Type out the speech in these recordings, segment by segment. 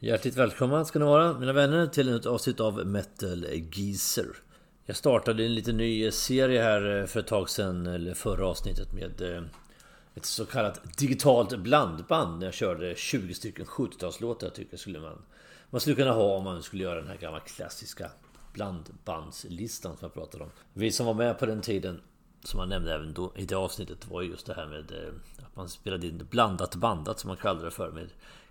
Hjärtligt välkomna ska ni vara mina vänner till ett avsnitt av Metal Geezer. Jag startade en liten ny serie här eh, för ett tag sedan, eller förra avsnittet med eh, ett så kallat digitalt blandband. När jag körde 20 stycken 70-talslåtar jag tycker skulle man, man skulle kunna ha om man skulle göra den här gamla klassiska blandbandslistan som jag pratade om. Vi som var med på den tiden som man nämnde även då i det avsnittet var just det här med eh, att man spelade in blandat bandat som man kallade det för med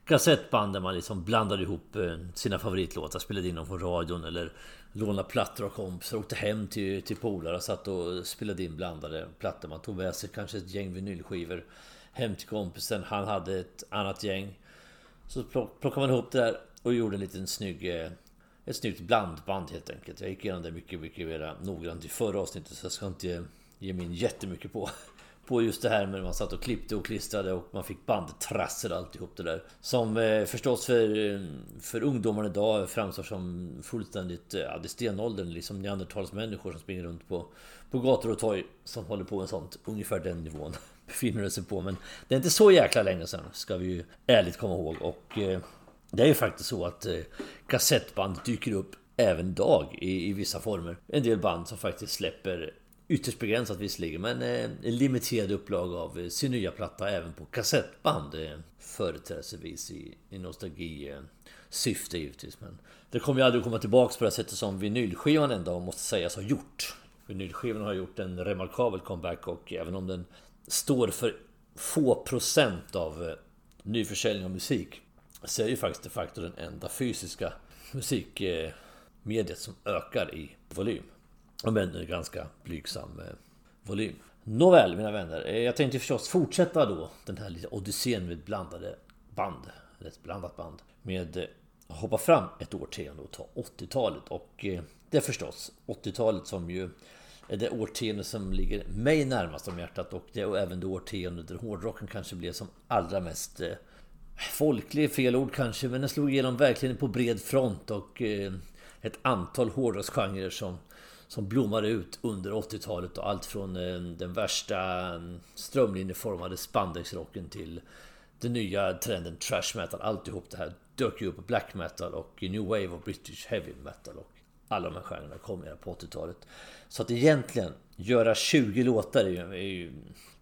kassettband där man liksom blandade ihop eh, sina favoritlåtar, spelade in dem på radion eller lånade plattor av kompisar, åkte hem till, till polare, satt och spelade in blandade plattor. Man tog med sig kanske ett gäng vinylskivor hem till kompisen, han hade ett annat gäng. Så plockade man ihop det där och gjorde en liten snygg eh, ett snyggt blandband helt enkelt. Jag gick igenom det mycket, mycket mer noggrant i förra avsnittet så jag ska inte ge mig in jättemycket på på just det här med man satt och klippte och klistrade och man fick bandtrassel och alltihop det där. Som eh, förstås för, eh, för ungdomarna idag framstår som fullständigt, eh, ja det är stenåldern liksom neandertalsmänniskor som springer runt på, på gator och torg som håller på med sånt. Ungefär den nivån befinner det sig på. Men det är inte så jäkla länge sedan ska vi ju ärligt komma ihåg. Och eh, det är ju faktiskt så att eh, kassettband dyker upp även idag i, i vissa former. En del band som faktiskt släpper Ytterst begränsat visserligen men eh, en limiterad upplaga av eh, sin nya platta även på kassettband. Eh, Företrädelsevis i, i nostalgi syfte givetvis. Men det kommer ju aldrig komma tillbaks på det sättet som vinylskivan ändå måste sägas ha gjort. Vinylskivan har gjort en remarkabel comeback och även om den står för få procent av nyförsäljning av musik så är det ju faktiskt de facto den enda fysiska musikmediet som ökar i volym. Om än en ganska blygsam eh, volym. Nåväl mina vänner, eh, jag tänkte förstås fortsätta då den här lite odyssén med blandade band. Eller ett blandat band. Med att hoppa fram ett årtionde och ta 80-talet. Och det är förstås 80-talet som ju är det årtionde som ligger mig närmast om hjärtat. Och det är även det årtionde där hårdrocken kanske blev som allra mest folklig, fel ord kanske, men den slog igenom verkligen på bred front och ett antal hårdrocksgenrer som som blommade ut under 80-talet och allt från eh, den värsta mm, strömlinjeformade spandexrocken till den nya trenden trash metal. Alltihop det här dök ju upp black metal och new wave och british heavy metal och alla de här genrerna kom ju på 80-talet. Så att egentligen göra 20 låtar är ju, är ju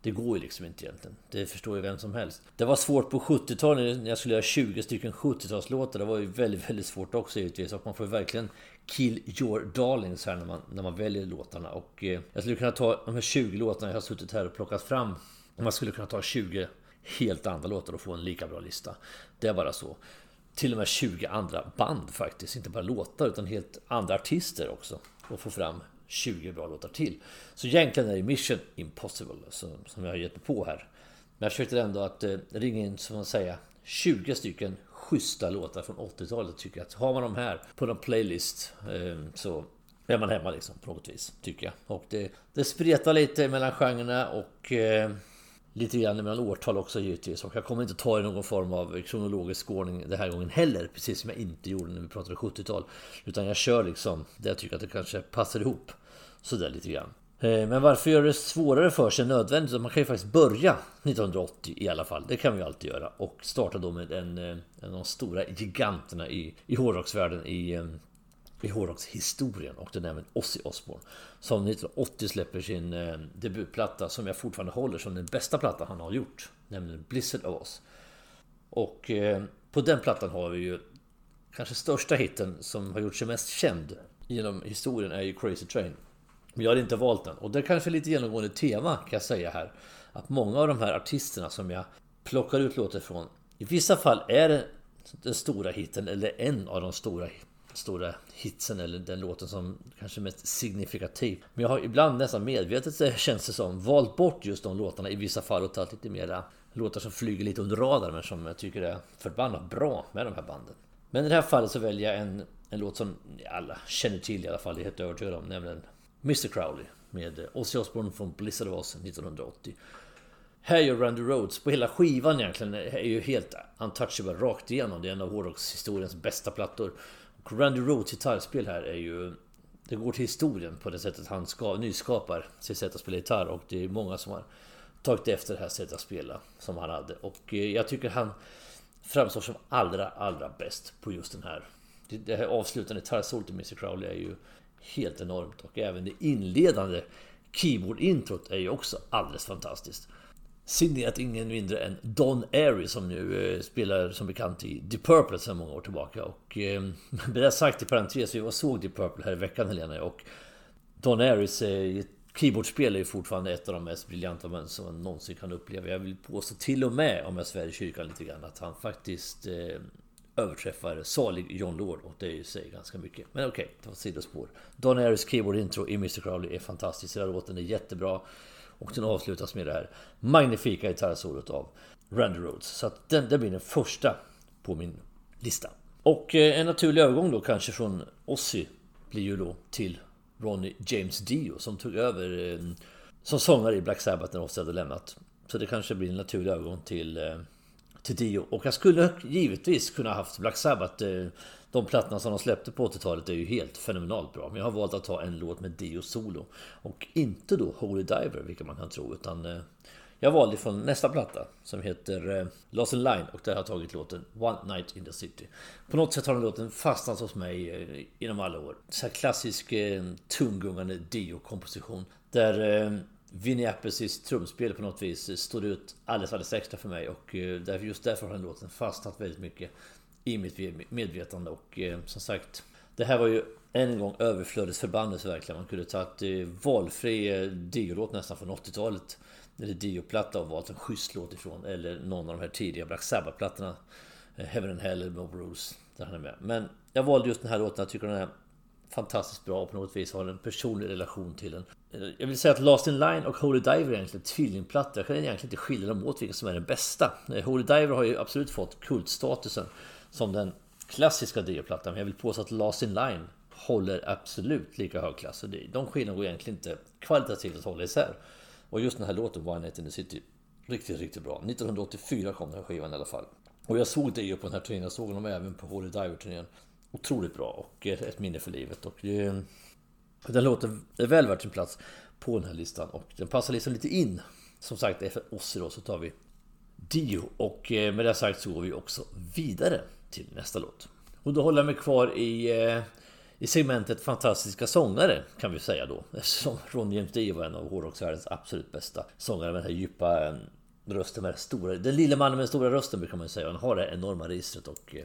det går ju liksom inte egentligen. Det förstår ju vem som helst. Det var svårt på 70-talet när jag skulle göra 20 stycken 70-talslåtar. Det var ju väldigt, väldigt svårt också givetvis. Och man får ju verkligen kill your darlings här när man, när man väljer låtarna. Och eh, jag skulle kunna ta de här 20 låtarna jag har suttit här och plockat fram. Man skulle kunna ta 20 helt andra låtar och få en lika bra lista. Det är bara så. Till och med 20 andra band faktiskt. Inte bara låtar utan helt andra artister också. Och få fram 20 bra låtar till. Så egentligen är det Mission Impossible som, som jag har gett mig på här. Men jag försökte ändå att eh, ringa in, som man säger, 20 stycken schyssta låtar från 80-talet. Tycker jag att har man de här på någon playlist eh, så är man hemma liksom på något vis, tycker jag. Och det, det spretar lite mellan genrerna och eh, lite grann mellan årtal också givetvis. Och jag kommer inte ta i någon form av kronologisk ordning den här gången heller. Precis som jag inte gjorde när vi pratade 70-tal. Utan jag kör liksom där jag tycker att det kanske passar ihop. Sådär lite grann. Eh, men varför göra det svårare för sig än nödvändigt? Man kan ju faktiskt börja 1980 i alla fall. Det kan vi ju alltid göra. Och starta då med en, eh, en av de stora giganterna i, i hårdrocksvärlden i, eh, i hårdrockshistorien. Och den är även Ozzy Osbourne. Som 1980 släpper sin eh, debutplatta som jag fortfarande håller som den bästa platta han har gjort. Nämligen Blizzard of Oz. Och eh, på den plattan har vi ju kanske största hitten som har gjort sig mest känd genom historien är ju Crazy Train. Men jag hade inte valt den. Och det är kanske lite genomgående tema kan jag säga här. Att många av de här artisterna som jag plockar ut låtar från. I vissa fall är det den stora hitten eller en av de stora hitten stora hitsen eller den låten som kanske är mest signifikativ. Men jag har ibland nästan medvetet eh, känns det som valt bort just de låtarna i vissa fall och tagit lite mera låtar som flyger lite under radarn men som jag tycker är förbannat bra med de här banden. Men i det här fallet så väljer jag en, en låt som alla känner till i alla fall, det är helt övertygad om, nämligen Mr Crowley med eh, Ozzy Osbourne från Blizzard of Oz 1980. Här gör Randy Rhodes på hela skivan egentligen eh, är ju helt untouchable rakt igenom. Det är en av hårdrockshistoriens bästa plattor. Randy Rhodes gitarrspel här är ju... Det går till historien på det sättet han ska, nyskapar sitt sätt att spela gitarr och det är många som har tagit efter det här sättet att spela som han hade. Och eh, jag tycker han... framstår som allra, allra bäst på just den här. Det här avslutande gitarrsolot i Mr Crowley är ju helt enormt och även det inledande keyboard-introt är ju också alldeles fantastiskt. Signerat ingen mindre än Don Airy som nu eh, spelar som bekant i Deep Purple sedan många år tillbaka. Och eh, med det sagt i parentes, vi såg Deep Purple här i veckan Helena och Don Airys eh, keyboardspel är ju fortfarande ett av de mest briljanta som man någonsin kan uppleva. Jag vill påstå till och med, om jag svär i kyrkan lite grann, att han faktiskt eh, överträffar salig John Lord och det är ju sig ganska mycket. Men okej, okay, det var sidospår. Don Airys keyboard intro i Mr Crowley är fantastiskt. Den låten är jättebra. Och den avslutas med det här magnifika gitarrsolot av Randy Rhodes. Så att den, den blir den första på min lista. Och eh, en naturlig övergång då kanske från Ozzy blir ju då till Ronnie James Dio som tog över eh, som sångare i Black Sabbath när Ozzy hade lämnat. Så det kanske blir en naturlig övergång till, eh, till Dio. Och jag skulle givetvis kunna haft Black Sabbath. Eh, de plattorna som de släppte på 80-talet är ju helt fenomenalt bra. Men jag har valt att ta en låt med Dio solo. Och inte då Holy Diver, vilket man kan tro. Utan eh, jag valde från nästa platta som heter eh, Lost in Line och där har jag tagit låten One Night in the City. På något sätt har den låten fastnat hos mig genom inom alla år. Så här klassisk eh, tunggungande Dio-komposition. Där Vinnie Apples trumspel på något vis stod ut alldeles, alldeles extra för mig och eh, just därför har den låten fastnat väldigt mycket i mitt medvetande och eh, som sagt det här var ju än en gång överflödets förbannelse verkligen. Man kunde tagit eh, valfri eh, Dio-låt nästan från 80-talet eller Dio-platta och valt en schysst låt ifrån. Eller någon av de här tidiga Black Sabbath-plattorna. Heaven and Hell eller Mob Bruce. Där han är med. Men jag valde just den här låten. Jag tycker den är fantastiskt bra och på något vis har en personlig relation till den. Jag vill säga att Last In Line och Holy Diver är egentligen tvillingplattor. Jag kan egentligen inte skilja dem åt vilken som är den bästa. Eh, Holy Diver har ju absolut fått kultstatusen som den klassiska Dio-plattan. Men jag vill påstå att Last In Line håller absolut lika hög klass. De skillnaderna går egentligen inte kvalitativt att hålla isär. Och just den här låten, One Night in the City, riktigt, riktigt bra. 1984 kom den här skivan i alla fall. Och jag såg Dio på den här turnén, jag såg dem även på Holy Diver-turnén. Otroligt bra och ett minne för livet. Och den låten är väl värd sin plats på den här listan och den passar liksom lite in. Som sagt, efter oss idag så tar vi Dio och eh, med det sagt så går vi också vidare till nästa låt. Och då håller jag mig kvar i eh, i segmentet fantastiska sångare kan vi säga då. Eftersom Ron James Dio var en av hårdrocksvärldens absolut bästa sångare med den här djupa eh, rösten med den stora... Den lilla mannen med den stora rösten brukar man säga. Han har det enorma registret och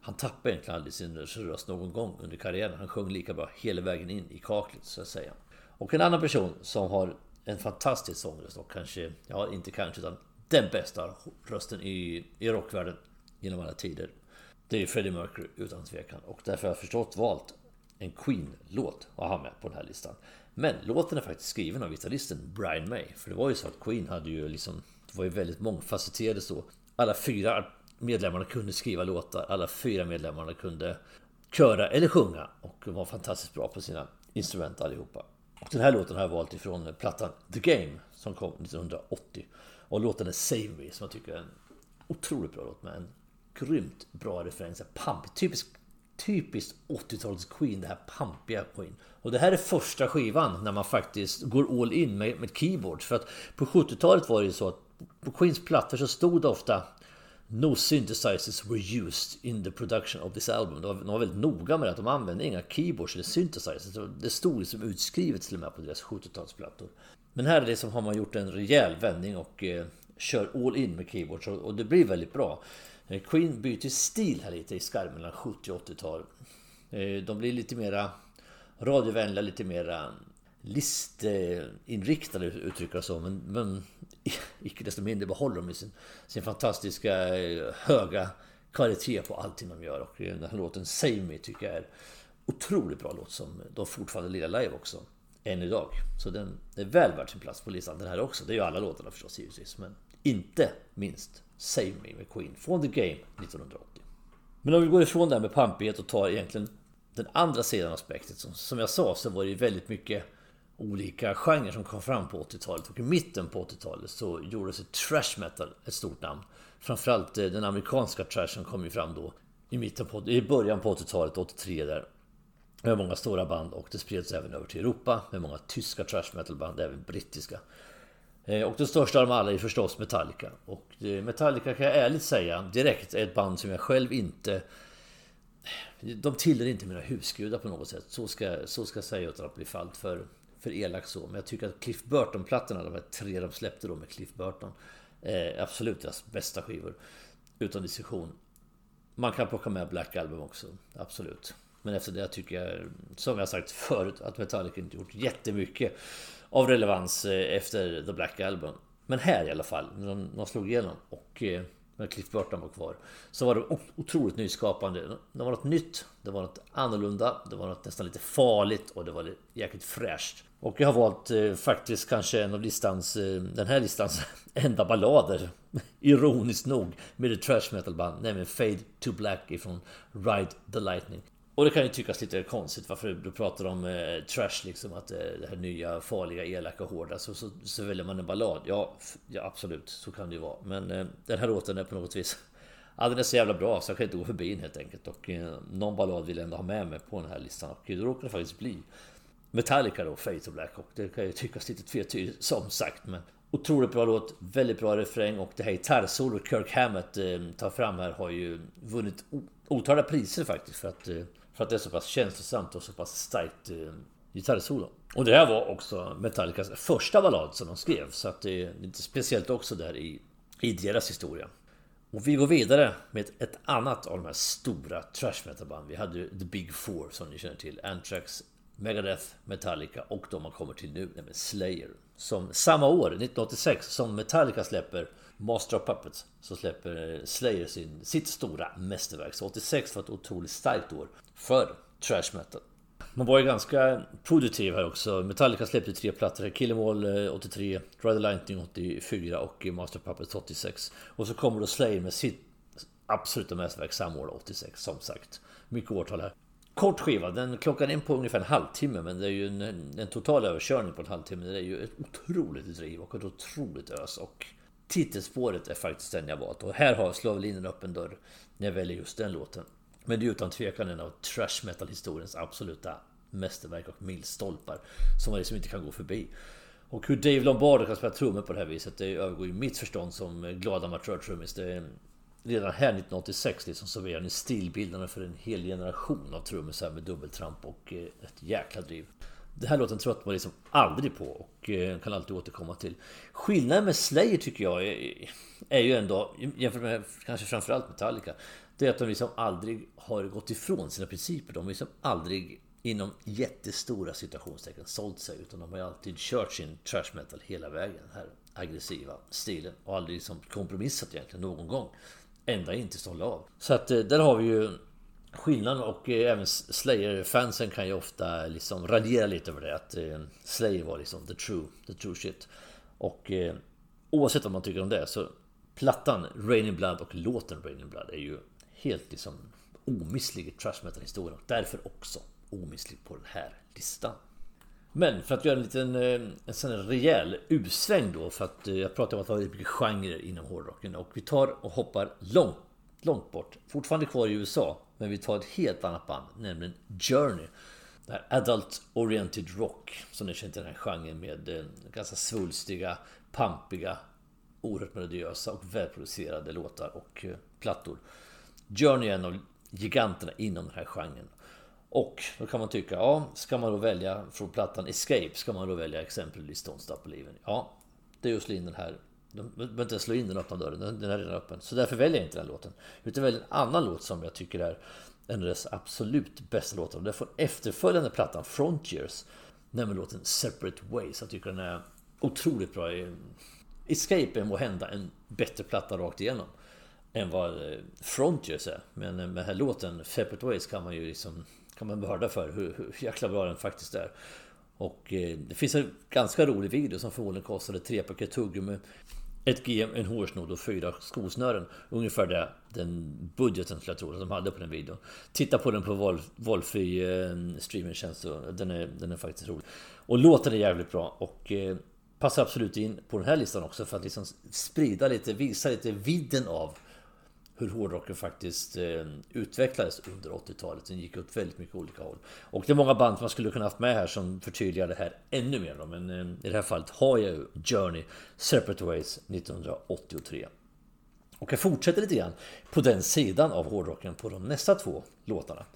han tappade egentligen aldrig sin röst någon gång under karriären. Han sjöng lika bra hela vägen in i kaklet så att säga. Och en annan person som har en fantastisk sångröst och kanske, ja inte kanske utan den bästa rösten i, i rockvärlden genom alla tider. Det är Freddie Mercury utan tvekan. Och därför har jag förstått valt en Queen-låt att ha med på den här listan. Men låten är faktiskt skriven av gitarristen Brian May. För det var ju så att Queen hade ju liksom... Det var ju väldigt mångfacetterade så. Alla fyra medlemmarna kunde skriva låtar. Alla fyra medlemmarna kunde köra eller sjunga. Och var fantastiskt bra på sina instrument allihopa. Och den här låten har jag valt ifrån plattan The Game som kom 1980. Och låten är Save Me som jag tycker är en otroligt bra låt med en grymt bra referens. Pump, typisk, typiskt 80-talets Queen, det här pampiga Queen. Och det här är första skivan när man faktiskt går all in med, med keyboards. För att på 70-talet var det ju så att på Queens plattor så stod det ofta No synthesizers were used in the production of this album. De var, väldigt noga med att de använde inga keyboards eller synthesizers. Det stod liksom utskrivet till och med på deras 70-talsplattor. Men här är det som har man gjort en rejäl vändning och eh, kör all in med keyboards och, och det blir väldigt bra. Eh, Queen byter stil här lite i skarven mellan 70 och 80-tal. Eh, de blir lite mera radiovänliga, lite mera listinriktade uttrycker jag så. Men, men icke desto mindre behåller de sin, sin fantastiska eh, höga kvalitet på allting de gör. Och eh, den här låten Save Me tycker jag är otroligt bra låt som de fortfarande lirar live också. Än idag. Så den är väl värd sin plats på listan den här också. Det är ju alla låtarna förstås givetvis. Men inte minst Save Me med Queen från The Game 1980. Men om vi går ifrån det här med pampighet och tar egentligen den andra sidan av spektret. Som, som jag sa så var det ju väldigt mycket olika genrer som kom fram på 80-talet. Och i mitten på 80-talet så gjorde sig trash metal ett stort namn. Framförallt eh, den amerikanska trashen kom ju fram då i, mitten på, i början på 80-talet, 83 där. Med många stora band och det spreds även över till Europa med många tyska trash metal band, även brittiska. Eh, och den största av dem alla är förstås Metallica. Och eh, Metallica kan jag ärligt säga direkt är ett band som jag själv inte... De tillhör inte mina husgudar på något sätt. Så ska, så ska jag säga utan att bli fallt för, för elak så. Men jag tycker att Cliff Burton-plattorna, de här tre de släppte då med Cliff Burton, är absolut deras bästa skivor. Utan diskussion. Man kan plocka med Black Album också, absolut. Men efter det tycker jag, som jag sagt förut, att Metallica inte gjort jättemycket av relevans eh, efter The Black Album. Men här i alla fall, när de, de slog igenom och eh, när Cliff Burton var kvar. Så var det otroligt nyskapande. Det var något nytt, det var något annorlunda, det var något nästan lite farligt och det var jäkligt fräscht. Och jag har valt eh, faktiskt kanske en av listans, eh, den här listans enda ballader. Ironiskt nog med ett trash metal band, nämligen Fade to Black ifrån Ride the Lightning. Och det kan ju tyckas lite konstigt varför du pratar om eh, trash liksom att eh, det här nya farliga, elaka, hårda så, så, så väljer man en ballad. Ja, ja absolut, så kan det ju vara. Men eh, den här låten är på något vis Ja, den är så jävla bra så jag kan inte gå förbi den helt enkelt. Och eh, någon ballad vill jag ändå ha med mig på den här listan. Och då råkar det faktiskt bli Metallica då, Fate of Black. Och det kan ju tyckas lite tvetydigt som sagt. Men otroligt bra låt, väldigt bra refräng. Och det här gitarrsolot Kirk Hammett eh, tar fram här har ju vunnit otaliga priser faktiskt. För att eh, för att det är så pass känslosamt och så pass starkt eh, gitarrsolo. Och det här var också Metallicas första ballad som de skrev. Så att det är lite speciellt också där i, i deras historia. Och vi går vidare med ett annat av de här stora trash metal band. Vi hade ju The Big Four som ni känner till. Anthrax, Megadeth, Metallica och de man kommer till nu, nämligen Slayer. Som samma år, 1986, som Metallica släpper Master of Puppets så släpper Slayer sin, sitt stora mästerverk. Så 86 var ett otroligt starkt år för trash metal. Man var ju ganska produktiv här också. Metallica släppte tre plattor. Kill 83, eh, Ride the Lightning 84 och eh, Master Puppets 86. Och så kommer då Slayer med sitt absoluta mästerverk samma år 86 som sagt. Mycket årtal här. Kort skiva, den klockar in på ungefär en halvtimme men det är ju en, en total överkörning på en halvtimme. Det är ju ett otroligt driv och ett otroligt ös och titelspåret är faktiskt den jag valt. Och här har Slavelinen öppen dörr när jag väljer just den låten. Men det är utan tvekan en av trash metal historiens absoluta mästerverk och milstolpar. Som man liksom inte kan gå förbi. Och hur Dave Lombardo kan spela trummor på det här viset, det övergår ju mitt förstånd som glad amatörtrummis. Redan här 1986 liksom serverade han stilbildande för en hel generation av trummisar med dubbeltramp och eh, ett jäkla driv. Det här låten tröttnar man liksom aldrig på och eh, kan alltid återkomma till. Skillnaden med Slayer tycker jag är, är ju ändå, jämfört med kanske framförallt Metallica, det är att de liksom aldrig har gått ifrån sina principer. De har liksom aldrig inom jättestora situationstecken sålt sig utan de har ju alltid kört sin trash metal hela vägen. Den här aggressiva stilen och aldrig liksom kompromissat egentligen någon gång. Ända in tills de la av. Så att eh, där har vi ju skillnaden och eh, även Slayer-fansen kan ju ofta liksom radera lite över det. Att eh, Slayer var liksom the true, the true shit. Och oavsett vad man tycker om det så plattan Raining Blood och låten Raining Blood är ju helt liksom omisslig i trash metal historien och därför också omisslig på den här listan. Men för att göra en liten eh, en sån rejäl usväng då för att eh, jag pratar om att det var mycket genrer inom hårdrocken och vi tar och hoppar långt, långt bort. Fortfarande kvar i USA men vi tar ett helt annat band, nämligen Journey. Det här Adult Oriented Rock, som ni känner till den här genren med eh, ganska svulstiga, pampiga, oerhört melodiösa och välproducerade låtar och plattor. Journey är en av giganterna inom den här genren. Och då kan man tycka, ja, ska man då välja från plattan Escape, ska man då välja exempelvis Don't Stop Believin'? Ja, det är just in den här de behöver inte slå in den öppna dörren, den är redan öppen. Så därför väljer jag inte den låten. Utan väljer en annan låt som jag tycker är en av dess absolut bästa låtar. Och det får efterföljande plattan Frontiers. Nämligen låten Separate Ways. Jag tycker den är otroligt bra. Escape är må hända en bättre platta rakt igenom. Än vad eh, Frontiers är. Men eh, med den här låten Separate Ways kan man ju liksom kan man börda för hur, hur jäkla bra den faktiskt är. Och eh, det finns en ganska rolig video som förmodligen kostade tre paket tuggummi ett GM, en hårsnodd och fyra skosnören. Ungefär det, den budgeten skulle jag tro att de hade på den videon. Titta på den på Wolf, eh, streamingtjänst. Den är, den är faktiskt rolig. Och låten är jävligt bra och eh, passar absolut in på den här listan också för att liksom sprida lite, visa lite vidden av hur hårdrocken faktiskt eh, utvecklades under 80-talet. Den gick åt väldigt mycket olika håll. Och det är många band som man skulle kunna haft med här som förtydligar det här ännu mer. Då. Men eh, i det här fallet har jag ju Journey Separate Ways 1983. Och jag fortsätter lite grann på den sidan av hårdrocken på de nästa två låtarna.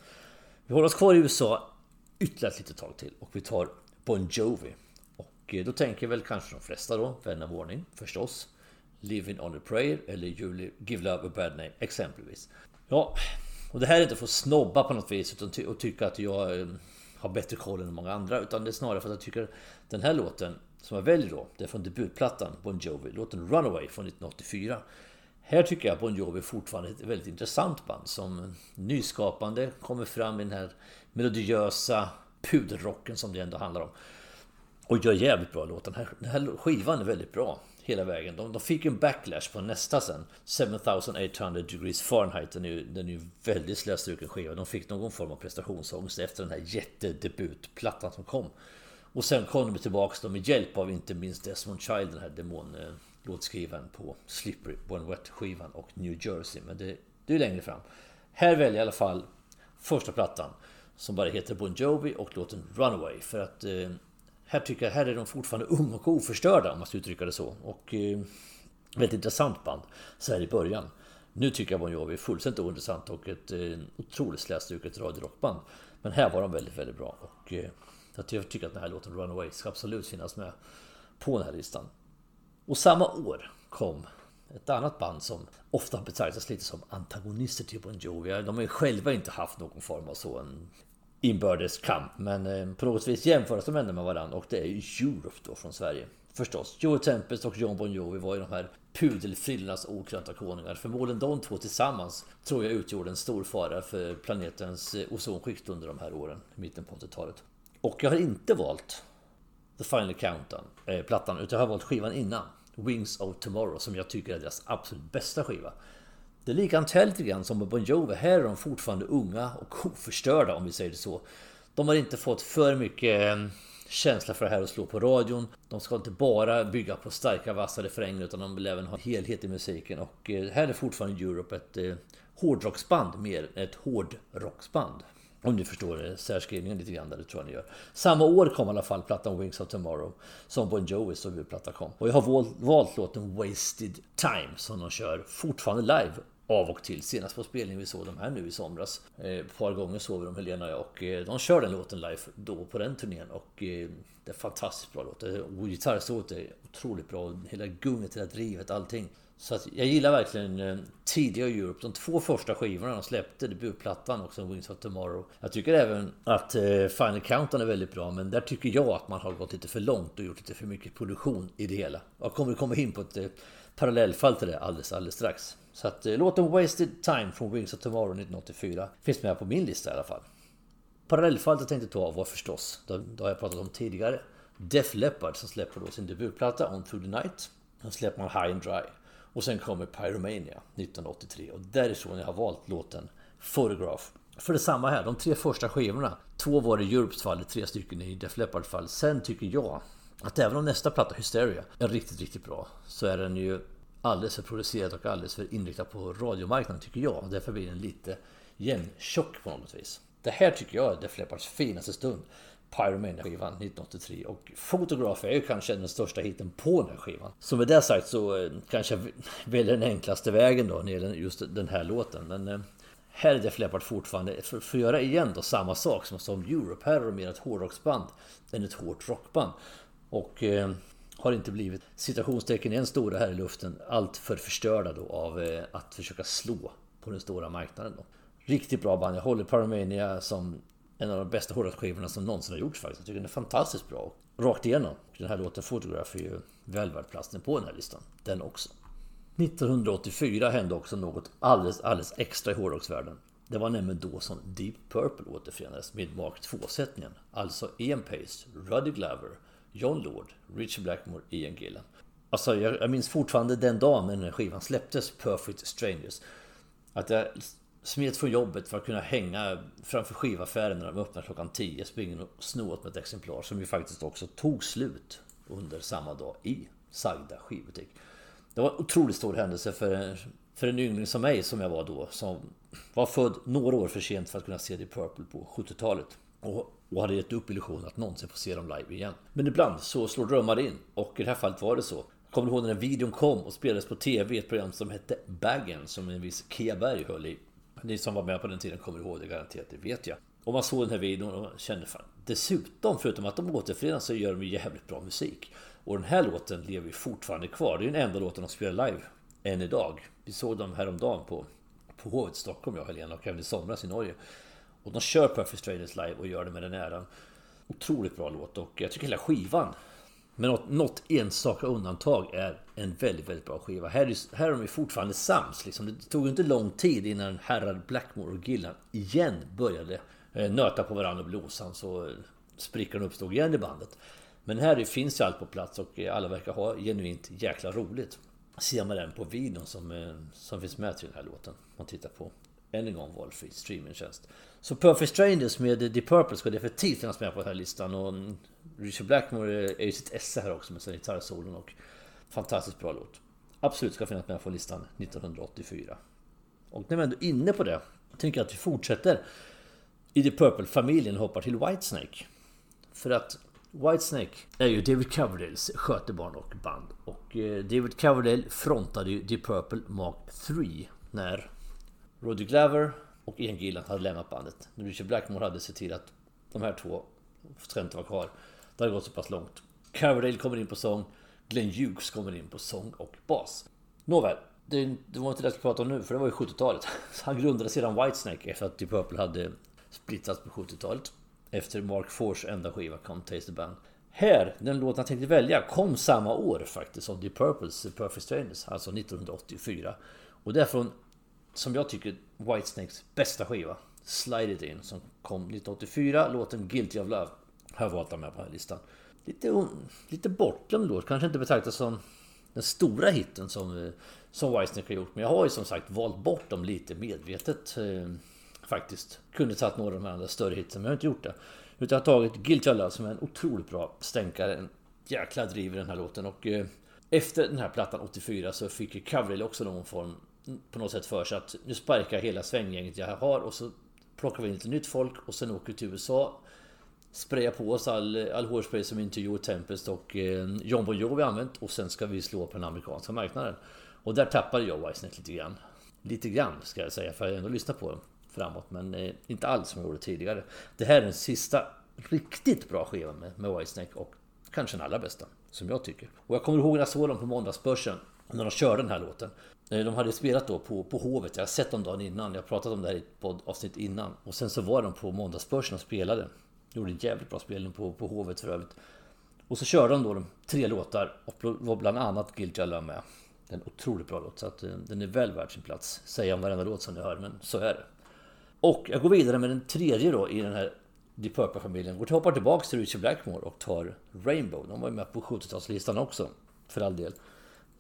Vi håller oss kvar i USA ytterligare ett litet tag till och vi tar Bon Jovi. Och eh, då tänker väl kanske de flesta då, vän av ordning förstås, Living on a prayer eller Give Love a bad name exempelvis. Ja, och det här är inte för att snobba på något vis utan ty och tycka att jag eh, har bättre koll än många andra utan det är snarare för att jag tycker den här låten som jag väljer då, det är från debutplattan Bon Jovi, låten Runaway från 1984. Här tycker jag Bon Jovi fortfarande är ett väldigt intressant band som nyskapande kommer fram i den här melodiösa pudelrocken som det ändå handlar om. Och gör jävligt bra låtar. Den här, den här skivan är väldigt bra hela vägen. De, de fick en backlash på nästa sen. 7800 degrees Fahrenheit. Den är ju, den är ju väldigt slätstruken skiva. De fick någon form av prestationsångest efter den här jättedebutplattan som kom. Och sen kom de tillbaks då med hjälp av inte minst Desmond Child, den här demonlåtskrivaren på Slippery, Born Wet-skivan och New Jersey. Men det, det är längre fram. Här väljer jag i alla fall första plattan som bara heter Bon Jovi och låten Runaway. För att eh, här tycker jag här är de fortfarande unga och oförstörda om man ska uttrycka det så. Och eh, väldigt intressant band så här i början. Nu tycker jag Bon Jovi är fullständigt ointressant och ett eh, otroligt slätstruket radiorockband. Men här var de väldigt, väldigt bra. Och eh, jag tycker att den här låten Runaway ska absolut finnas med på den här listan. Och samma år kom ett annat band som ofta betraktas lite som antagonister till Bon Jovi. De har ju själva inte haft någon form av så en inbördes kamp. Men eh, på något vis jämföras de ändå med varandra och det är ju Europe då från Sverige. Förstås. Joe Tempest och John Bon Jovi var ju de här pudelfrillornas okrönta konungar. Förmodligen de två tillsammans tror jag utgjorde en stor fara för planetens eh, ozonskikt under de här åren, i mitten på 80-talet. Och jag har inte valt The Final Countdown, eh, plattan, utan jag har valt skivan innan. Wings of Tomorrow, som jag tycker är deras absolut bästa skiva. Det är likadant här lite grann som med Bon Jovi. Här är de fortfarande unga och oförstörda om vi säger det så. De har inte fått för mycket eh, känsla för det här att slå på radion. De ska inte bara bygga på starka vassa refränger utan de vill även ha helhet i musiken. Och eh, här är fortfarande Europe ett eh, hårdrocksband mer än ett hårdrocksband. Om ni förstår eh, särskrivningen lite grann där, det tror jag ni gör. Samma år kom i alla fall plattan Wings of Tomorrow som Bon Jovis huvudplatta kom. Och jag har valt låten Wasted Time som de kör fortfarande live av och till. Senast på spelningen vi såg dem här nu i somras. Eh, ett par gånger såg vi dem Helena och jag och eh, de kör den låten live då på den turnén och eh, det är fantastiskt bra låt. Och gitarrsolot är otroligt bra. Hela gunget, hela drivet, allting. Så att jag gillar verkligen tidiga Europe. De två första skivorna de släppte, debutplattan och sen Wings of Tomorrow. Jag tycker även att Final Countdown är väldigt bra, men där tycker jag att man har gått lite för långt och gjort lite för mycket produktion i det hela. Jag kommer komma in på ett parallellfall till det alldeles, alldeles strax. Så att eh, låten Wasted Time från Wings of Tomorrow 1984 finns med på min lista i alla fall. Parallellfallet jag tänkte ta var förstås, det har jag pratat om tidigare, Def Leppard som släpper då sin debutplatta On Through the Night. Sen släpper man High and Dry. Och sen kommer Pyromania 1983 och därifrån jag har valt låten Photograph. För det samma här, de tre första skivorna, två var i Europes fall, tre stycken i Def Leppard fall. Sen tycker jag att även om nästa platta, Hysteria, är riktigt, riktigt bra så är den ju alldeles för producerad och alldeles för inriktad på radiomarknaden tycker jag. Därför blir den lite jämntjock på något vis. Det här tycker jag är Def Leppards finaste stund. Pyromania-skivan 1983 och Photograph är ju kanske den största hiten på den här skivan. Så med det sagt så eh, kanske jag väljer den enklaste vägen då när det gäller just den här låten. Men eh, här är Def Leppard fortfarande, för, för att göra igen då samma sak som som Europe. Här är de mer ett hårdrocksband än ett hårt rockband. Och eh, har inte blivit citationstecken en stora här i luften allt för förstörda då av eh, att försöka slå på den stora marknaden. Då. Riktigt bra band. Jag håller Paramania som en av de bästa hårdrocksskivorna som någonsin har gjorts faktiskt. Jag tycker den är fantastiskt bra. Rakt igenom. Den här låten Photograph är ju väl värd platsen på den här listan. Den också. 1984 hände också något alldeles, alldeles extra i hårdrocksvärlden. Det var nämligen då som Deep Purple återförenades med Mark 2-sättningen. Alltså Ian Pace, Ruddy Glover, John Lord, Richie Blackmore, Ian Gillan. Alltså jag, jag minns fortfarande den dagen när den här skivan släpptes, Perfect Strangers. Att jag smet från jobbet för att kunna hänga framför skivaffären när de öppnar klockan 10. Springa och sno åt mig ett exemplar som ju faktiskt också tog slut under samma dag i sagda skivbutik. Det var en otroligt stor händelse för för en yngling som mig som jag var då som var född några år för sent för att kunna se The Purple på 70-talet. Och, och hade gett upp illusionen att någonsin få se dem live igen. Men ibland så slår drömmar in och i det här fallet var det så. Kommer du ihåg när videon kom och spelades på TV i ett program som hette Baggen som en viss Kia Berg höll i. Ni som var med på den tiden kommer ihåg det garanterat, det vet jag. Och man såg den här videon och kände fan. Dessutom, förutom att de återförenas så gör de jävligt bra musik. Och den här låten lever ju fortfarande kvar. Det är den enda låten de spelar live än idag. Vi såg dem häromdagen på, på Hovet i Stockholm, jag och Helena, och även i somras i Norge. Och de kör Perfect Strangers live och gör det med den äran. Otroligt bra låt och jag tycker hela skivan med något, något enstaka undantag är en väldigt, väldigt bra skiva. Här är, här är de fortfarande sams. Liksom. Det tog inte lång tid innan herrar Blackmore och Gillan igen började eh, nöta på varandra och bli osams och eh, sprickan uppstod igen i bandet. Men här finns ju allt på plats och eh, alla verkar ha genuint jäkla roligt. Ser man den på videon som, eh, som finns med till den här låten. Man tittar på än en gång valfri streamingtjänst. Så Perfect Strangers med Deep Purple ska definitivt finnas med på den här listan. Och Richard Blackmore är ju sitt esse här också med sin gitarrsolon och fantastiskt bra låt. Absolut ska finnas med på listan 1984. Och när vi ändå är inne på det, tänker jag att vi fortsätter i Deep Purple-familjen och hoppar till Whitesnake. För att Whitesnake är ju David Coverdales skötebarn och band. Och eh, David Coverdale frontade ju Deep Purple Mark 3 när Roddy Glover och Ian Gillan hade lämnat bandet. När Richard Blackmore hade sett till att de här två ska inte vara kvar. Det hade gått så pass långt. Coverdale kommer in på sång. Glenn Hughes kommer in på sång och bas. Nåväl, det, det var inte det jag skulle prata om nu för det var ju 70-talet. Han grundade sedan Whitesnake efter att Deep Purple hade splittrats på 70-talet. Efter Mark Fors enda skiva Come Taste the Band. Här, den låten jag tänkte välja, kom samma år faktiskt som Deep Purples Perfect Strangers, alltså 1984. Och det är från, som jag tycker, Whitesnakes bästa skiva. Slide It In som kom 1984. Låten Guilty of Love har jag valt med på den här listan. Lite, lite bortglömd låt. Kanske inte betraktas som den stora hitten som, eh, som Whitesnake har gjort. Men jag har ju som sagt valt bort dem lite medvetet. Eh, faktiskt. Kunde tagit några av de andra större hitsen men jag har inte gjort det. Utan jag har tagit Guilty of Love som är en otroligt bra stänkare. En jäkla driv i den här låten. Och eh, efter den här plattan 84 så fick ju Coverill också någon form på något sätt för sig att nu sparkar jag hela svänggänget jag har och så plockar vi in lite nytt folk och sen åker vi till USA Sprayar på oss all, all hårspray som inte Joe Tempest och eh, John Bon Jovi använt och sen ska vi slå på den amerikanska marknaden. Och där tappade jag Whitesnake lite grann. Lite grann ska jag säga för jag har ändå lyssnat på dem framåt men eh, inte alls som jag gjorde tidigare. Det här är den sista riktigt bra skivan med, med Whitesnake och kanske den allra bästa som jag tycker. Och jag kommer ihåg när jag såg dem på måndagsbörsen när de körde den här låten. Eh, de hade spelat då på, på Hovet. Jag har sett dem dagen innan. Jag har pratat om det här i ett poddavsnitt innan. Och sen så var de på måndagsbörsen och spelade. Gjorde en jävligt bra spelning på, på Hovet för övrigt. Och så körde de då de tre låtar och var bland annat Guilty Alla med. En otroligt bra låt så att eh, den är väl värd sin plats. Säger om varenda låt som ni hör men så är det. Och jag går vidare med den tredje då i den här Deep Purple-familjen. Går hoppar tillbaks till Richard Blackmore och tar Rainbow. De var ju med på 70-talslistan också. För all del.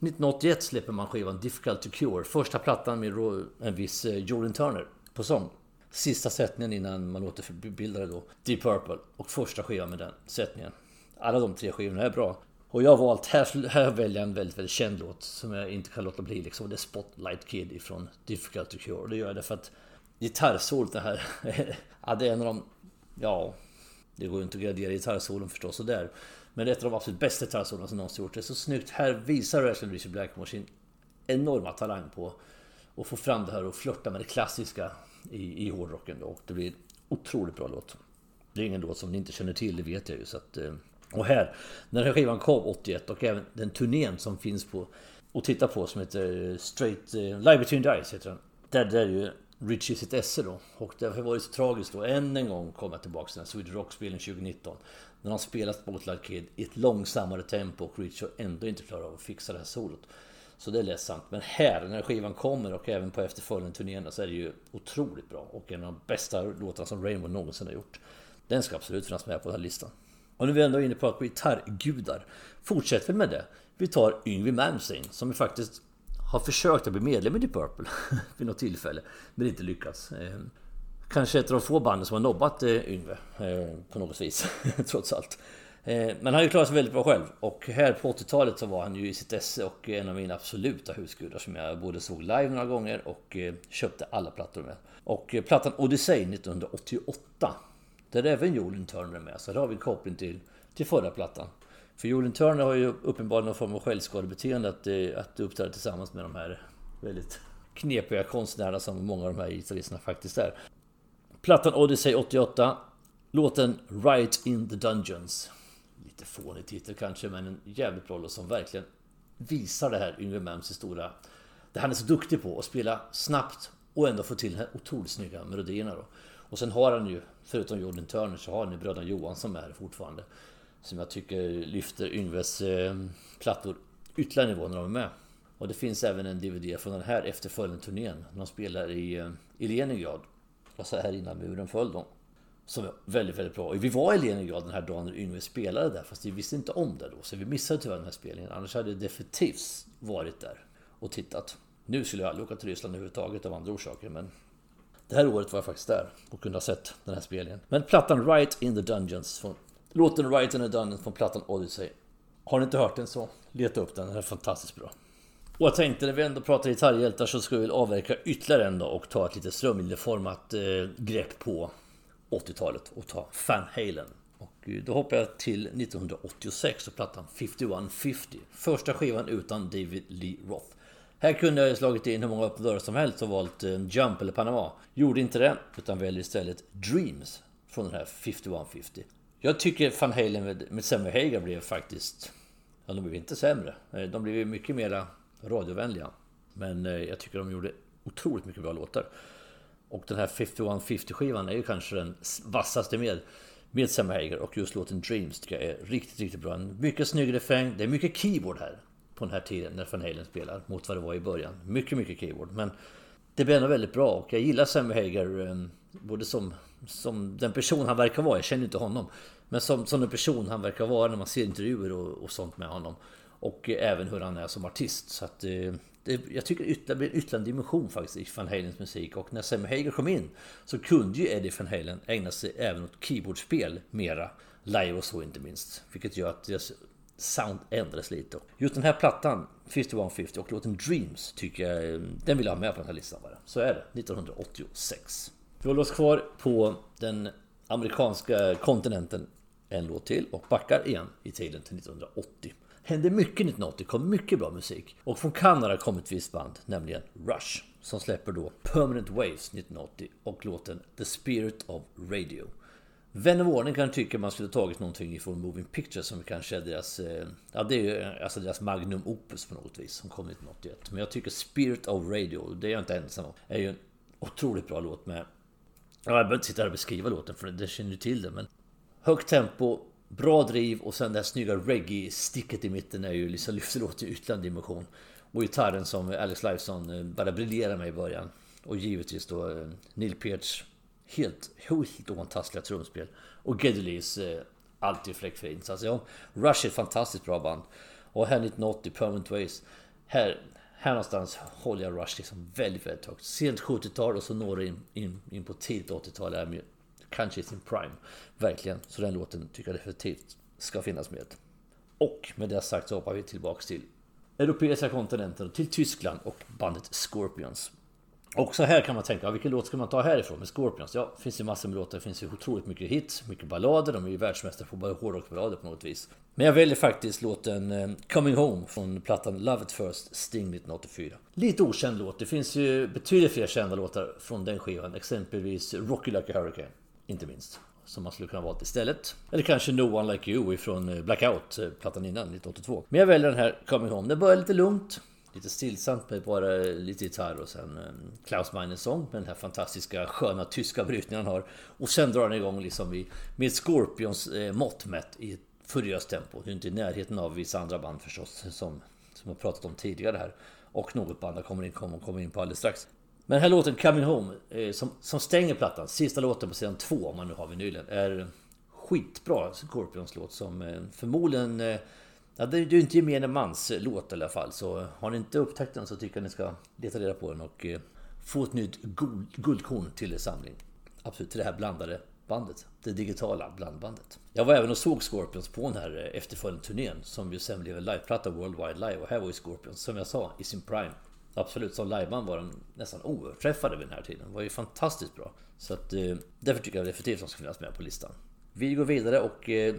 1981 släpper man skivan Difficult to Cure. Första plattan med en viss eh, Jordan Turner på sång. Sista sättningen innan man återbildade då Deep Purple. Och första skivan med den sättningen. Alla de tre skivorna är bra. Och jag har valt, här, här väljer jag en väldigt, väldigt känd låt som jag inte kan låta bli liksom. Det är Spotlight Kid ifrån Difficult to Cure. Och det gör jag därför att gitarrsolot det här, ja det är en av de, ja, det går ju inte att gradera gitarrsolon förstås och där. Men det är ett av de absolut bästa gitarrsolon som någonsin gjort. Det är så snyggt. Här visar verkligen Richard Blackmore sin enorma talang på att få fram det här och flörta med det klassiska i, i hårdrocken då. Och det blir en otroligt bra låt. Det är ingen låt som ni inte känner till, det vet jag ju. Så att, eh, och här, när den här skivan kom 81 och även den turnén som finns på och titta på som heter Straight uh, Live Between the Eyes heter den. Där, där är ju Richie sitt esse då. Och därför var det så tragiskt då. Än en gång komma tillbaka till den här Swedish Rock-spelen 2019. När han spelat Spotlight Kid i ett långsammare tempo och Richard ändå inte klarar av att fixa det här solot. Så det är ledsamt. Men här, när skivan kommer och även på efterföljande turnéerna så är det ju otroligt bra. Och en av de bästa låtarna som Rainbow någonsin har gjort. Den ska absolut finnas med på den här listan. Och nu är vi ändå inne på att gitarrgudar. Fortsätter vi med det. Vi tar Yngwie Malmsteen som ju faktiskt har försökt att bli medlem i Deep Purple vid något tillfälle, men inte lyckats. Ehm, Kanske ett av de få banden som har nobbat eh, Yngve eh, på något vis, trots allt. Eh, men han har ju klarat sig väldigt bra själv. Och här på 80-talet så var han ju i sitt esse och en av mina absoluta husgudar som jag både såg live några gånger och eh, köpte alla plattor med. Och eh, plattan Odyssey 1988 där även Jolin Turner är med. Så där har vi koppling till, till förra plattan. För Jolin Turner har ju uppenbarligen någon form av självskadebeteende att, eh, att uppträda tillsammans med de här väldigt knepiga konstnärerna som många av de här gitarristerna faktiskt är. Plattan Odyssey 88 Låten Right in the Dungeons Lite fånig titel kanske men en jävligt bra låt som verkligen visar det här Yngwie Malms historia. Det han är så duktig på att spela snabbt och ändå få till de här otroligt snygga melodierna då. Och sen har han ju, förutom Jordan Turner, så har han ju bröderna Johan som är fortfarande. Som jag tycker lyfter Yngves eh, plattor ytterligare nivå när de är med. Och det finns även en DVD från den här efterföljande turnén. när De spelar i, eh, i Leningrad. Alltså här innan muren föll då. Som var väldigt, väldigt bra. Vi var i Leningrad den här dagen när Yngve spelade där. Fast vi visste inte om det då. Så vi missade tyvärr den här spelningen. Annars hade jag definitivt varit där och tittat. Nu skulle jag aldrig åka till Ryssland överhuvudtaget av andra orsaker. Men det här året var jag faktiskt där och kunde ha sett den här spelningen. Men plattan Right in the Dungeons. Från, låten Right in the Dungeons från plattan Odyssey. Har ni inte hört den så leta upp den. Den är fantastiskt bra. Och jag tänkte när vi ändå pratar gitarrhjältar så ska vi väl avverka ytterligare en då och ta ett lite strömlinjeformat eh, grepp på 80-talet och ta Van Halen. Och eh, då hoppar jag till 1986 och plattan 5150. Första skivan utan David Lee Roth. Här kunde jag slagit in hur många öppna dörrar som helst och valt eh, Jump eller Panama. Gjorde inte det, utan väljer istället Dreams från den här 5150. Jag tycker Van Halen med, med Sammy Hagar blev faktiskt... Ja, de blev inte sämre. Eh, de blev mycket mera radiovänliga. Men eh, jag tycker de gjorde otroligt mycket bra låtar. Och den här 5150 skivan är ju kanske den vassaste med med Sam Hager och just låten Dreams tycker jag är riktigt, riktigt bra. En mycket snygg refräng. Det är mycket keyboard här på den här tiden när Van Halen spelar mot vad det var i början. Mycket, mycket keyboard. Men det blir ändå väldigt bra och jag gillar Sam Hager eh, både som, som den person han verkar vara. Jag känner inte honom. Men som, som den person han verkar vara när man ser intervjuer och, och sånt med honom. Och även hur han är som artist. Så att, eh, det, jag tycker det blir ytterligare en dimension faktiskt i Van Halens musik. Och när Sammy Hager kom in så kunde ju Eddie Van Halen ägna sig även åt keyboardspel mera. Live och så inte minst. Vilket gör att deras sound ändrades lite. Just den här plattan, 5150 och låten Dreams, tycker jag eh, den vill jag ha med på den här listan bara. Så är det, 1986. Vi håller oss kvar på den amerikanska kontinenten en låt till och backar igen i tiden till 1980 hände mycket 1980, kom mycket bra musik. Och från Kanada kom ett visst band, nämligen Rush. Som släpper då Permanent Waves 1980 och låten The Spirit of Radio. Vän av ordning kan tycka man skulle tagit någonting ifrån Moving Pictures som kanske är deras... Eh, ja, det är ju alltså deras magnum opus på något vis som kom 1981. Men jag tycker Spirit of Radio, det är jag inte ensam om, är ju en otroligt bra låt med... Ja, jag behöver inte sitta här och beskriva låten för det känner ju till det men... Högt tempo, Bra driv och sen det här snygga reggae-sticket i mitten är ju liksom lyfter åt till ytterligare en dimension. Och gitarren som Alex Lifeson eh, bara briljerar med i början. Och givetvis då eh, Neil Pearts helt, helt oantastliga trumspel. Och Geddelys eh, alltid fläckfri insats. Alltså, ja, Rush är ett fantastiskt bra band. Och här 1980, Permanent Ways. Här, här någonstans håller jag Rush liksom väldigt, väldigt högt. Sent 70-tal och så når det in, in, in på tidigt 80-tal kanske i sin prime. Verkligen. Så den låten tycker jag definitivt ska finnas med. Och med det sagt så hoppar vi tillbaks till Europeiska kontinenten, till Tyskland och bandet Scorpions. Och så här kan man tänka, vilken låt ska man ta härifrån med Scorpions? Ja, det finns ju massor med låtar, det finns ju otroligt mycket hits, mycket ballader, de är ju världsmästare på hårdrockballader hårdrocksballader på något vis. Men jag väljer faktiskt låten eh, Coming Home från plattan Love It First, Sting 1984. Lite okänd låt, det finns ju betydligt fler kända låtar från den skivan, exempelvis Rocky Like a Hurricane. Inte minst. Som man skulle kunna valt istället. Eller kanske No One Like You ifrån eh, Blackout, eh, plattan innan, 1982. Men jag väljer den här Coming Home. Den börjar lite lugnt. Lite stillsamt med bara eh, lite gitarr och sen Klaus Meiners sång med den här fantastiska sköna tyska brytningen han har. Och sen drar den igång liksom i, med Scorpions mått mätt i ett furiöst tempo. Det är inte i närheten av vissa andra band förstås som, som jag pratat om tidigare här. Och något band jag kommer in, kommer, kommer in på alldeles strax. Men den här låten Coming Home eh, som, som stänger plattan, sista låten på sidan två om man nu har vinylen, är skitbra Scorpions låt som eh, förmodligen... Eh, ja, det är ju inte gemene mans låt i alla fall. Så har ni inte upptäckt den så tycker jag ni ska leta reda på den och få ett nytt guld, guldkorn till er samling. Absolut, till det här blandade bandet. Det digitala blandbandet. Jag var även och såg Scorpions på den här efterföljande turnén som ju sen blev en liveplatta Worldwide Live och här var ju Scorpions som jag sa i sin prime. Absolut, som liveband var den nästan oöverträffade vid den här tiden. Det var ju fantastiskt bra. Så att eh, därför tycker jag definitivt att de ska finnas med på listan. Vi går vidare och eh,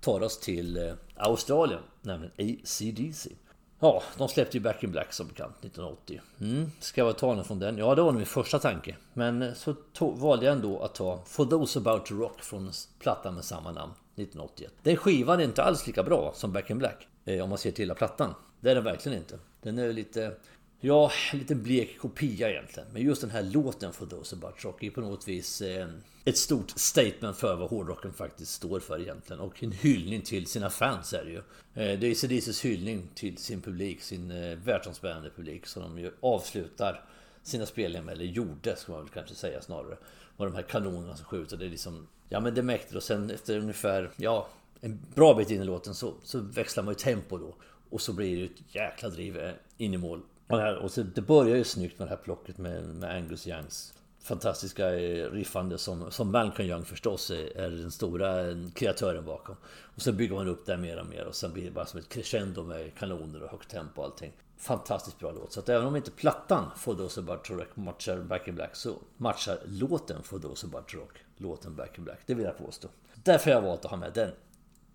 tar oss till eh, Australien, nämligen ACDC. Ja, de släppte ju Back in Black som bekant 1980. Mm, ska jag ta någon från den? Ja, det var min första tanke. Men eh, så tog, valde jag ändå att ta For Those About To Rock från plattan med samma namn 1981. Den skivan är inte alls lika bra som Back in Black. Eh, om man ser till hela plattan. Det är den verkligen inte. Den är lite Ja, en liten blek kopia egentligen. Men just den här låten för Those About Rock är på något vis eh, ett stort statement för vad hårdrocken faktiskt står för egentligen. Och en hyllning till sina fans är det ju. Eh, det är ACDCs hyllning till sin publik, sin eh, världsomspännande publik. som de ju avslutar sina spelningar med, eller gjorde ska man väl kanske säga snarare. Och de här kanonerna som skjuter, det är liksom... Ja men det mäktigt och sen efter ungefär, ja, en bra bit in i låten så, så växlar man ju tempo då. Och så blir det ett jäkla driv in i mål. Och, här, och så, det börjar ju snyggt med det här plocket med, med Angus Youngs fantastiska eh, riffande som, som Malcolm Young förstås är, är den stora eh, kreatören bakom. Och sen bygger man upp det mer och mer och sen blir det bara som ett crescendo med kanoner och högt tempo och allting. Fantastiskt bra låt. Så att även om inte plattan For Those About Rock matchar Back in Black så matchar låten For Those About Rock låten Back in Black. Det vill jag påstå. Därför har jag valt att ha med den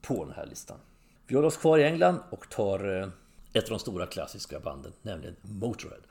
på den här listan. Vi håller oss kvar i England och tar eh, ett av de stora klassiska banden, nämligen Motörhead.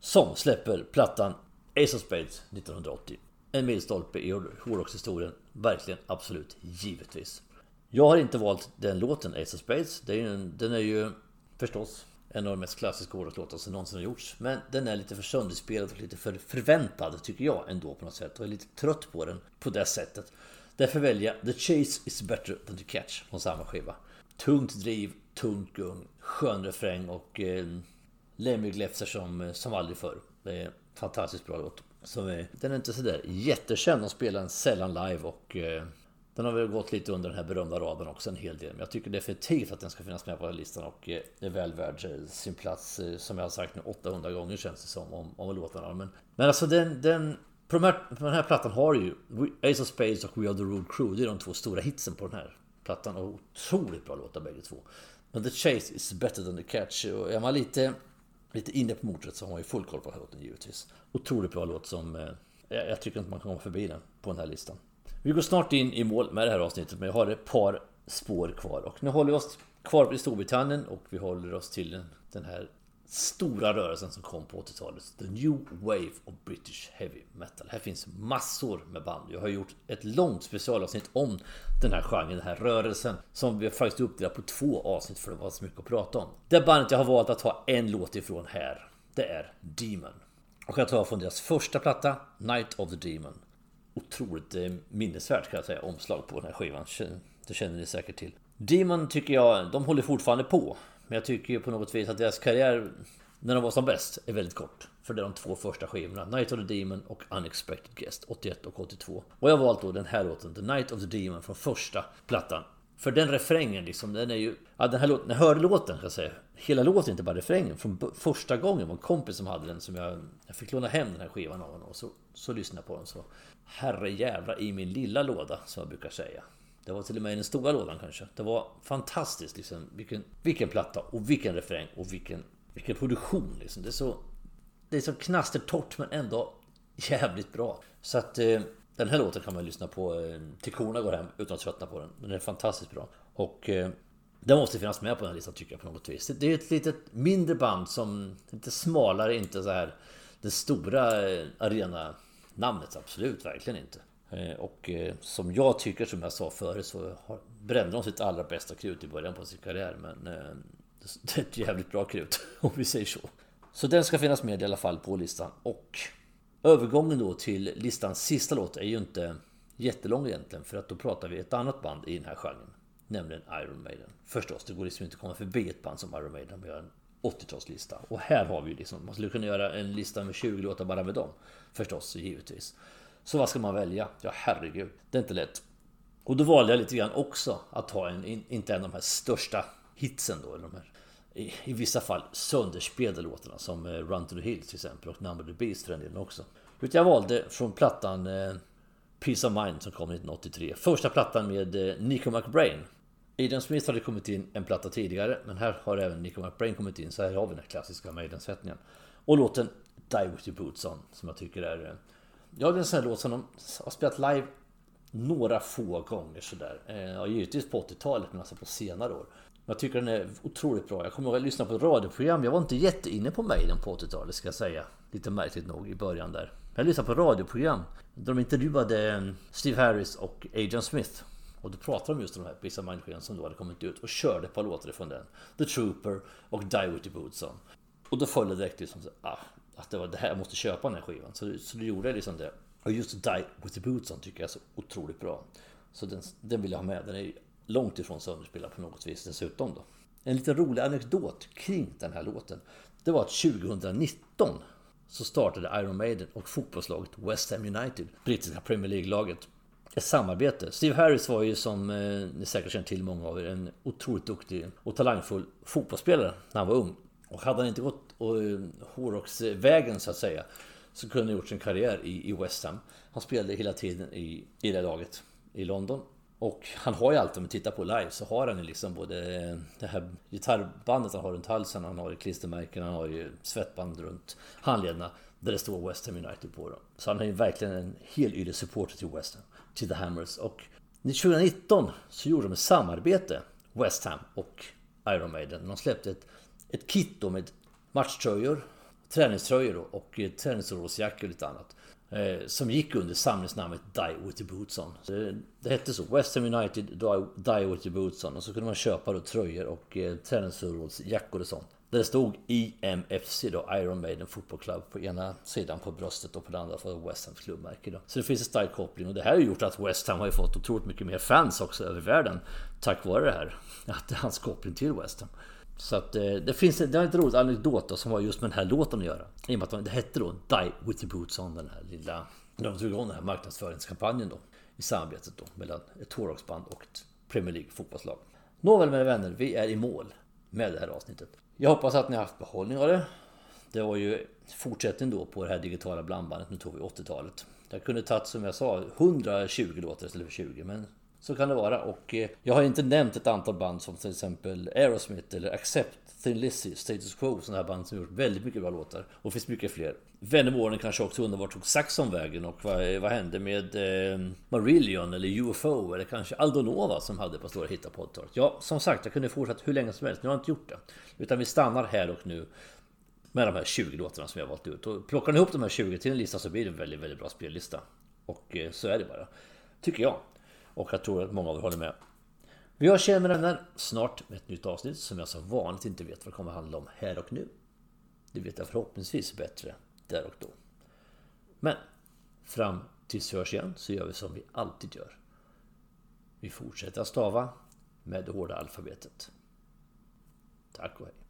Som släpper plattan Ace of Spades 1980. En milstolpe i hårdrockshistorien. Verkligen, absolut, givetvis. Jag har inte valt den låten, Ace of Spades. Den är ju förstås en av de mest klassiska hårdrockslåtar som någonsin har gjorts. Men den är lite för sönderspelad och lite för förväntad, tycker jag ändå på något sätt. Och är lite trött på den på det sättet. Därför väljer jag The Chase is better than the catch från samma skiva. Tungt driv, tungt gung, skön refräng och eh, Lemmy Glefser som, eh, som aldrig förr. Det är en fantastiskt bra låt. Som är, eh, den är inte sådär jättekänd, de spelar den sällan live och eh, den har väl gått lite under den här berömda raden också en hel del. Men jag tycker definitivt att den ska finnas med på listan och eh, är väl värd eh, sin plats. Eh, som jag har sagt nu 800 gånger känns det som om, om låtarna. Men, men alltså den, den på, de här, på den här plattan har ju Ace of Spades och We Are The Road Crew. Det är de två stora hitsen på den här plattan. Och otroligt bra låtar bägge två. Men The Chase is better than the catch. Och är man lite, lite inne på motorret så har man ju full koll på låten givetvis. Otroligt bra låt som... Eh, jag tycker inte man kan komma förbi den på den här listan. Vi går snart in i mål med det här avsnittet men jag har ett par spår kvar. Och nu håller vi oss kvar i Storbritannien och vi håller oss till den här stora rörelsen som kom på 80-talet. The New Wave of British Heavy Metal. Här finns massor med band. Jag har gjort ett långt specialavsnitt om den här genren, den här rörelsen. Som vi faktiskt uppdelat på två avsnitt för det var så mycket att prata om. Det bandet jag har valt att ta en låt ifrån här, det är Demon. Och jag tar från deras första platta, Night of the Demon. Otroligt eh, minnesvärt kan jag säga, omslag på den här skivan. Det känner ni säkert till. Demon tycker jag, de håller fortfarande på. Men jag tycker ju på något vis att deras karriär när de var som bäst är väldigt kort. För det är de två första skivorna. Night of the Demon och Unexpected Guest 81 och 82. Och jag har valt då den här låten, The Night of the Demon från första plattan. För den refrängen liksom, den är ju... Ja, den här låten, när jag hörde låten kan jag säga. Hela låten, inte bara refrängen. Från första gången var en kompis som hade den som jag... Jag fick låna hem den här skivan av honom och så, så lyssnade jag på den så... Herre jävla i min lilla låda, som jag brukar säga. Det var till och med i den stora lådan kanske. Det var fantastiskt liksom. Vilken, vilken platta och vilken refräng och vilken, vilken produktion liksom. Det är så... Det är så knastertorrt men ändå jävligt bra. Så att eh, den här låten kan man lyssna på eh, till korna går hem utan att tröttna på den. Den är fantastiskt bra. Och eh, den måste finnas med på den här listan tycker jag på något vis. Det är ett litet mindre band som lite smalare, inte så här det stora eh, arena namnet absolut verkligen inte. Eh, och eh, som jag tycker, som jag sa förut, så brände de sitt allra bästa krut i början på sin karriär. Men eh, det är ett jävligt bra krut, om vi säger så. Så den ska finnas med i alla fall på listan. Och övergången då till listans sista låt är ju inte jättelång egentligen. För att då pratar vi ett annat band i den här genren. Nämligen Iron Maiden. Förstås, det går liksom inte att komma förbi ett band som Iron Maiden. Vi gör en 80-talslista. Och här har vi ju liksom, man skulle kunna göra en lista med 20 låtar bara med dem. Förstås, givetvis. Så vad ska man välja? Ja, herregud. Det är inte lätt. Och då valde jag lite grann också att ta en, inte en av de här största hitsen då, eller de här, i, i vissa fall sönderspelade låtarna som eh, Run to the Hills till exempel och Number the Beast för den delen också. Utan jag valde från plattan eh, Peace of Mind som kom 1983. Första plattan med eh, Nico McBrain. Adrian Smith hade kommit in en platta tidigare men här har även Nico McBrain kommit in så här har vi den här klassiska Maiden-sättningen. Och låten Die With Your Boots On som jag tycker är... Eh, ja, det är en sån här låt som de har spelat live några få gånger sådär. Eh, ja, givetvis på 80-talet men alltså på senare år. Jag tycker den är otroligt bra. Jag kommer ihåg att jag lyssnade på ett radioprogram. Jag var inte jätteinne på Maiden på 80-talet ska jag säga. Lite märkligt nog i början där. Jag lyssnade på ett radioprogram. Där de intervjuade eh, Steve Harris och Adrian Smith. Och då pratade de just om de här Peace of som då hade kommit ut och körde ett par låtar ifrån den. The Trooper och Die With the Boots On. Och då följde det direkt liksom så, ah, att det var det här, jag måste köpa den här skivan. Så, så då gjorde jag liksom det. Och just Die With the Boots On tycker jag är så otroligt bra. Så den, den vill jag ha med. Den är långt ifrån sönderspelad på något vis dessutom då. En liten rolig anekdot kring den här låten. Det var att 2019 så startade Iron Maiden och fotbollslaget West Ham United, brittiska Premier League-laget, ett samarbete. Steve Harris var ju som eh, ni säkert känner till många av er en otroligt duktig och talangfull fotbollsspelare när han var ung. Och hade han inte gått hårdrocksvägen eh, så att säga så kunde han gjort sin karriär i, i West Ham. Han spelade hela tiden i, i det laget i London. Och han har ju alltid, om vi tittar på live, så har han ju liksom både eh, det här gitarrbandet han har runt halsen, han har ju klistermärken, han har ju svettband runt handlederna där det står West Ham United på dem. Så han är ju verkligen en helyrig supporter till West Ham, till The Hammers. Och 2019 så gjorde de ett samarbete, West Ham och Iron Maiden. De släppte ett, ett kit då med matchtröjor, träningströjor och eh, träningsoverallsjackor och lite annat. Eh, som gick under samlingsnamnet Die With The Boots On. Eh, det, hette så. West Ham United Die, Die With The Boots On. Och så kunde man köpa då tröjor och träningsoverallsjackor träningsförrådsjackor och sånt. Där det stod IMFC då, Iron Maiden Football Club på ena sidan på bröstet och på den andra för West Hams klubbmärke då. Så det finns en stark koppling och det här har gjort att West Ham har ju fått otroligt mycket mer fans också över världen. Tack vare det här. Att det är hans koppling till West Ham. Så att eh, det finns det är en rolig anekdot då, som har just med den här låten att göra. I och med att det hette då Die With The Boots On, den här lilla... De drog igång den här marknadsföringskampanjen då. I samarbetet då mellan ett hårdrocksband och ett Premier League fotbollslag. Nåväl mina vänner, vi är i mål med det här avsnittet. Jag hoppas att ni har haft behållning av det. Det var ju fortsättning då på det här digitala blandbandet. Nu tog vi 80-talet. Jag kunde tagit som jag sa 120 låtar istället för 20 men så kan det vara och eh, jag har inte nämnt ett antal band som till exempel Aerosmith eller Accept, Thin Lizzy, Status Quo, sådana här band som gjort väldigt mycket bra låtar. Och det finns mycket fler. Vän kanske också undrar vart tog Saxon vägen och vad, vad hände med eh, Marillion eller UFO eller kanske Aldonova som hade på stora hittar på Ja, som sagt, jag kunde fortsätta hur länge som helst. Nu har jag inte gjort det. Utan vi stannar här och nu med de här 20 låtarna som jag valt ut. Och plockar ni ihop de här 20 till en lista så blir det en väldigt, väldigt bra spellista. Och eh, så är det bara. Tycker jag. Och jag tror att många av er håller med. Vi hörs igen med vänner snart med ett nytt avsnitt som jag som vanligt inte vet vad det kommer att handla om här och nu. Det vet jag förhoppningsvis bättre där och då. Men fram tills vi hörs igen så gör vi som vi alltid gör. Vi fortsätter att stava med det hårda alfabetet. Tack och hej.